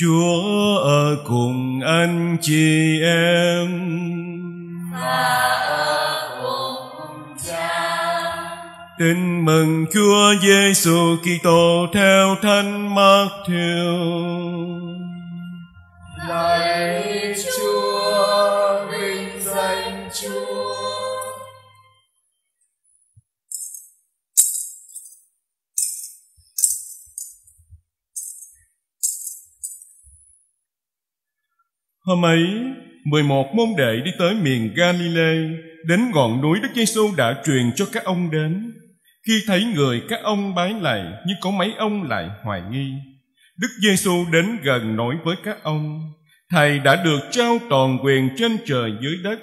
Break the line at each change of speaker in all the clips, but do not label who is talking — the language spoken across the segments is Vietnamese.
Chúa ở cùng anh chị em
và ở cùng cha.
Tin mừng Chúa Giêsu Kitô theo Thánh Matthew.
Lạy Chúa, vinh danh Chúa.
Hôm ấy, 11 môn đệ đi tới miền Galilee, đến ngọn núi Đức Giêsu đã truyền cho các ông đến. Khi thấy người các ông bái lạy, nhưng có mấy ông lại hoài nghi. Đức Giêsu đến gần nói với các ông, Thầy đã được trao toàn quyền trên trời dưới đất.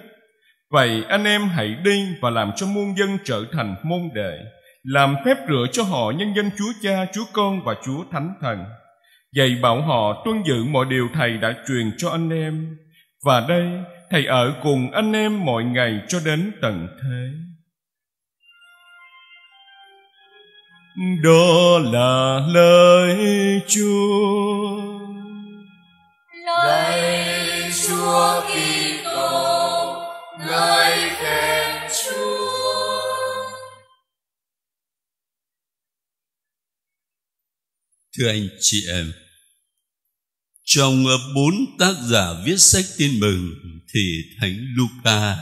Vậy anh em hãy đi và làm cho muôn dân trở thành môn đệ, làm phép rửa cho họ nhân danh Chúa Cha, Chúa Con và Chúa Thánh Thần dạy bảo họ tuân giữ mọi điều thầy đã truyền cho anh em. Và đây thầy ở cùng anh em mọi ngày cho đến tận thế. Đó là lời chúa.
Lạy Chúa Kitô, ngợi khen Chúa.
Thưa anh chị em, trong bốn tác giả viết sách tin mừng thì Thánh Luca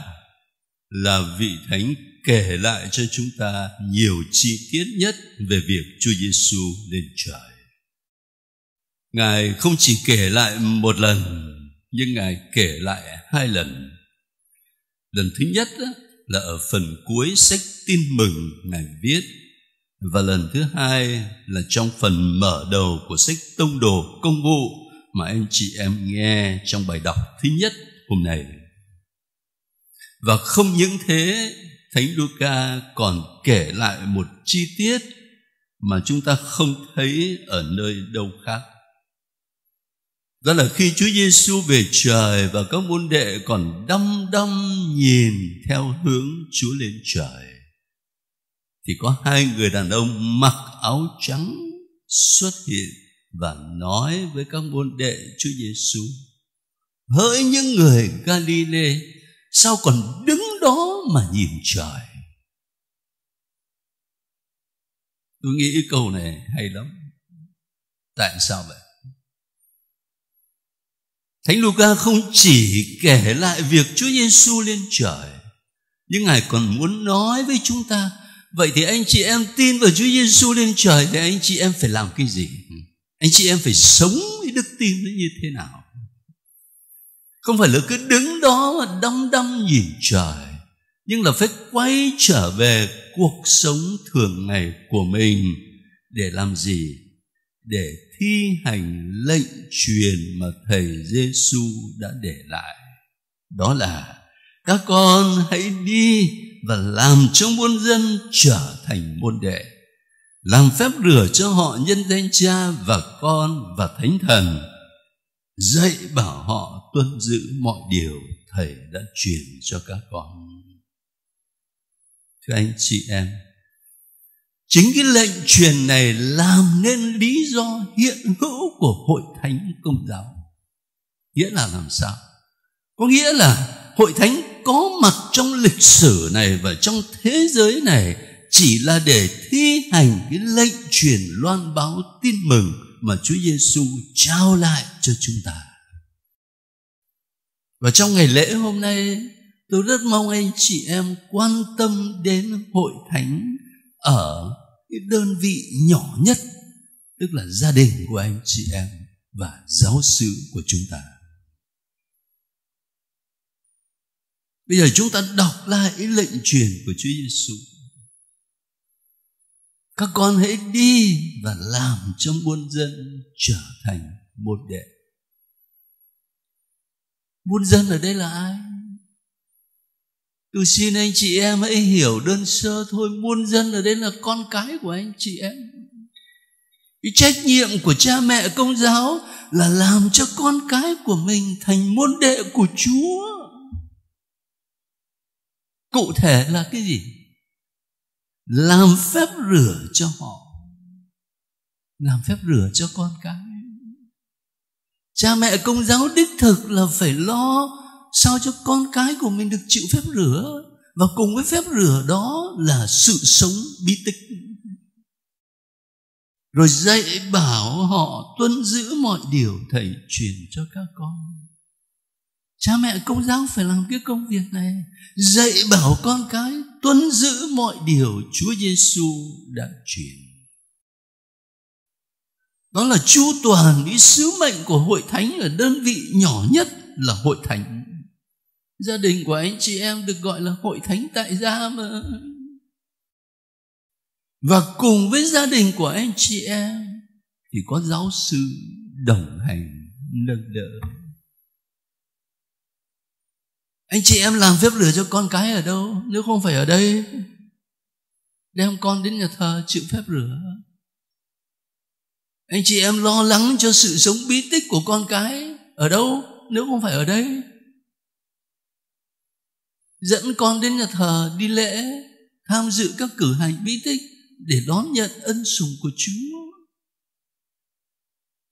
là vị thánh kể lại cho chúng ta nhiều chi tiết nhất về việc Chúa Giêsu lên trời. Ngài không chỉ kể lại một lần, nhưng Ngài kể lại hai lần. Lần thứ nhất là ở phần cuối sách tin mừng Ngài viết, và lần thứ hai là trong phần mở đầu của sách tông đồ công vụ mà anh chị em nghe trong bài đọc thứ nhất hôm nay. Và không những thế, Thánh Luca còn kể lại một chi tiết mà chúng ta không thấy ở nơi đâu khác. Đó là khi Chúa Giêsu về trời và các môn đệ còn đăm đăm nhìn theo hướng Chúa lên trời thì có hai người đàn ông mặc áo trắng xuất hiện và nói với các môn đệ Chúa Giêsu: Hỡi những người Galilee, sao còn đứng đó mà nhìn trời? Tôi nghĩ câu này hay lắm. Tại sao vậy? Thánh Luca không chỉ kể lại việc Chúa Giêsu lên trời, nhưng Ngài còn muốn nói với chúng ta Vậy thì anh chị em tin vào Chúa Giêsu lên trời thì anh chị em phải làm cái gì? Anh chị em phải sống với đức tin nó như thế nào? Không phải là cứ đứng đó mà đăm đăm nhìn trời, Nhưng là phải quay trở về cuộc sống thường ngày của mình Để làm gì? Để thi hành lệnh truyền mà Thầy Giêsu đã để lại Đó là, các con hãy đi và làm cho muôn dân trở thành môn đệ làm phép rửa cho họ nhân danh cha và con và thánh thần, dạy bảo họ tuân giữ mọi điều thầy đã truyền cho các con. Thưa anh chị em, chính cái lệnh truyền này làm nên lý do hiện hữu của hội thánh công giáo. Nghĩa là làm sao? Có nghĩa là hội thánh có mặt trong lịch sử này và trong thế giới này chỉ là để thi hành cái lệnh truyền loan báo tin mừng mà Chúa Giêsu trao lại cho chúng ta. Và trong ngày lễ hôm nay, tôi rất mong anh chị em quan tâm đến hội thánh ở cái đơn vị nhỏ nhất, tức là gia đình của anh chị em và giáo xứ của chúng ta. Bây giờ chúng ta đọc lại lệnh truyền của Chúa Giêsu. Các con hãy đi và làm cho muôn dân trở thành môn đệ. Muôn dân ở đây là ai? Tôi xin anh chị em hãy hiểu đơn sơ thôi Muôn dân ở đây là con cái của anh chị em Cái trách nhiệm của cha mẹ công giáo Là làm cho con cái của mình thành môn đệ của Chúa cụ thể là cái gì làm phép rửa cho họ. Làm phép rửa cho con cái. Cha mẹ công giáo đích thực là phải lo sao cho con cái của mình được chịu phép rửa. Và cùng với phép rửa đó là sự sống bí tích. Rồi dạy bảo họ tuân giữ mọi điều thầy truyền cho các con cha mẹ công giáo phải làm cái công việc này. Dạy bảo con cái tuân giữ mọi điều Chúa Giêsu đã truyền. Đó là chu toàn cái sứ mệnh của hội thánh ở đơn vị nhỏ nhất là hội thánh. Gia đình của anh chị em được gọi là hội thánh tại gia mà và cùng với gia đình của anh chị em thì có giáo sư đồng hành nâng đỡ anh chị em làm phép lửa cho con cái ở đâu nếu không phải ở đây, đem con đến nhà thờ chịu phép rửa anh chị em lo lắng cho sự sống bí tích của con cái ở đâu nếu không phải ở đây dẫn con đến nhà thờ đi lễ, tham dự các cử hành bí tích để đón nhận ân sủng của Chúa.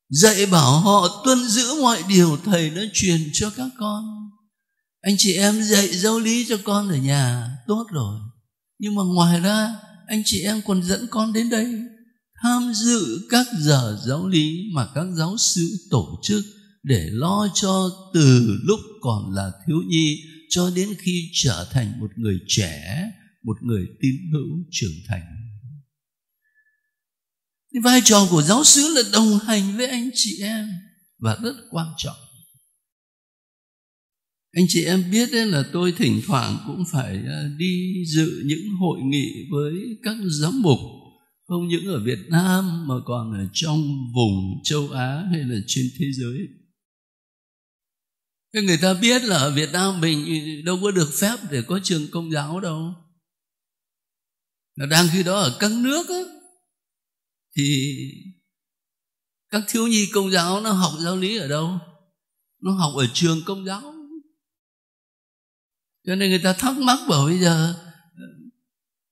Dạy bảo họ tuân giữ mọi điều thầy đã truyền cho các con. Anh chị em dạy, giáo lý cho con ở nhà, tốt rồi. Nhưng mà ngoài ra, anh chị em còn dẫn con đến đây, tham dự các giờ giáo lý mà các giáo sư tổ chức để lo cho từ lúc còn là thiếu nhi cho đến khi trở thành một người trẻ, một người tín hữu trưởng thành vai trò của giáo sứ là đồng hành với anh chị em và rất quan trọng anh chị em biết đấy là tôi thỉnh thoảng cũng phải à, đi dự những hội nghị với các giám mục không những ở Việt Nam mà còn ở trong vùng châu Á hay là trên thế giới Thế người ta biết là ở Việt Nam mình đâu có được phép để có trường công giáo đâu. Là đang khi đó ở các nước á, thì các thiếu nhi công giáo nó học giáo lý ở đâu? Nó học ở trường công giáo. Cho nên người ta thắc mắc bảo bây giờ,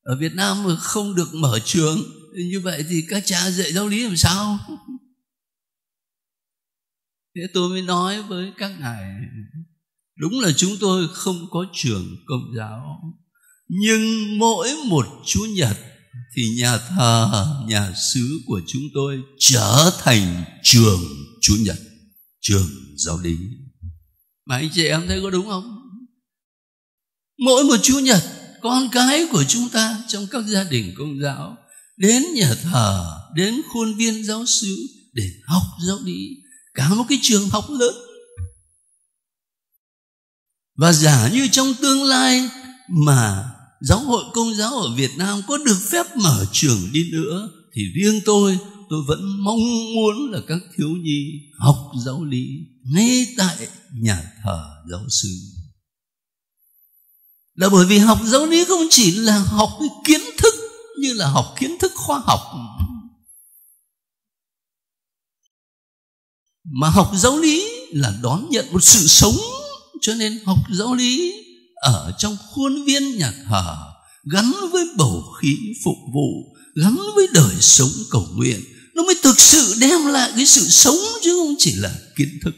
ở Việt Nam mà không được mở trường, như vậy thì các cha dạy giáo lý làm sao? thế tôi mới nói với các ngài, đúng là chúng tôi không có trường công giáo, nhưng mỗi một chủ nhật thì nhà thờ, nhà xứ của chúng tôi trở thành trường chủ nhật, trường giáo lý mà anh chị em thấy có đúng không mỗi một chủ nhật, con cái của chúng ta trong các gia đình công giáo đến nhà thờ, đến khuôn viên giáo xứ để học giáo lý. Cả một cái trường học lớn. Và giả như trong tương lai mà giáo hội công giáo ở Việt Nam có được phép mở trường đi nữa, thì riêng tôi tôi vẫn mong muốn là các thiếu nhi học giáo lý ngay tại nhà thờ giáo sư là bởi vì học giáo lý không chỉ là học cái kiến thức như là học kiến thức khoa học. Mà học giáo lý là đón nhận một sự sống, cho nên học giáo lý ở trong khuôn viên nhà thờ, gắn với bầu khí phục vụ, gắn với đời sống cầu nguyện, nó mới thực sự đem lại cái sự sống chứ không chỉ là kiến thức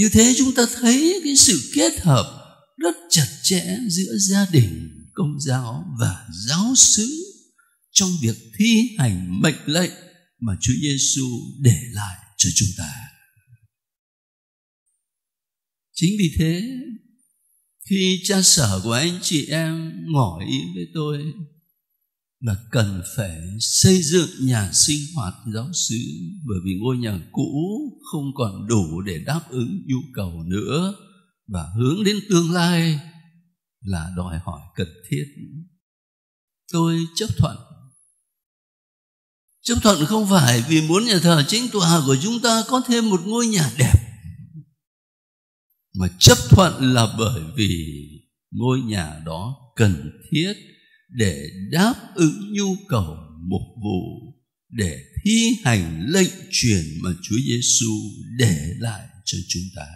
như thế chúng ta thấy cái sự kết hợp rất chặt chẽ giữa gia đình công giáo và giáo xứ trong việc thi hành mệnh lệnh mà Chúa Giêsu để lại cho chúng ta. Chính vì thế, khi cha sở của anh chị em ngỏ ý với tôi là cần phải xây dựng nhà sinh hoạt giáo xứ, bởi vì ngôi nhà cũ không còn đủ để đáp ứng nhu cầu nữa. Và hướng đến tương lai là đòi hỏi cần thiết. Tôi chấp thuận. Chấp thuận không phải vì muốn nhà thờ chính tòa của chúng ta có thêm một ngôi nhà đẹp, Mà chấp thuận là bởi vì ngôi nhà đó cần thiết để đáp ứng nhu cầu mục vụ, để thi hành lệnh truyền mà Chúa Giêsu để lại cho chúng ta.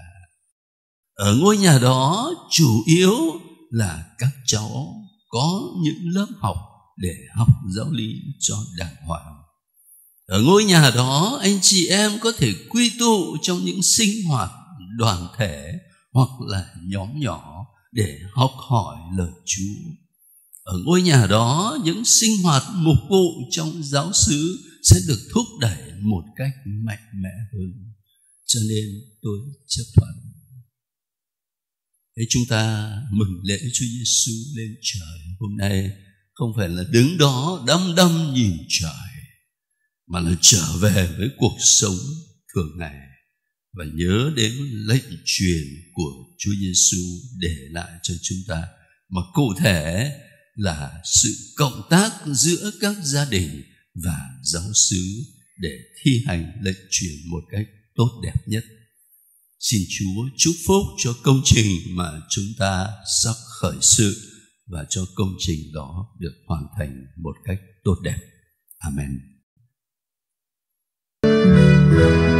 Ở ngôi nhà đó, chủ yếu là các cháu có những lớp học để học giáo lý cho đàng hoàng ở ngôi nhà đó, anh chị em có thể quy tụ trong những sinh hoạt đoàn thể hoặc là nhóm nhỏ để học hỏi lời Chúa. Ở ngôi nhà đó, những sinh hoạt mục vụ trong giáo xứ sẽ được thúc đẩy một cách mạnh mẽ hơn. Cho nên tôi chấp thuận. Thế chúng ta mừng lễ Chúa Giêsu lên trời hôm nay không phải là đứng đó đăm đăm nhìn trời, mà là trở về với cuộc sống thường ngày và nhớ đến lệnh truyền của Chúa Giêsu để lại cho chúng ta mà cụ thể là sự cộng tác giữa các gia đình và giáo xứ để thi hành lệnh truyền một cách tốt đẹp nhất. Xin Chúa chúc phúc cho công trình mà chúng ta sắp khởi sự và cho công trình đó được hoàn thành một cách tốt đẹp. Amen. thank you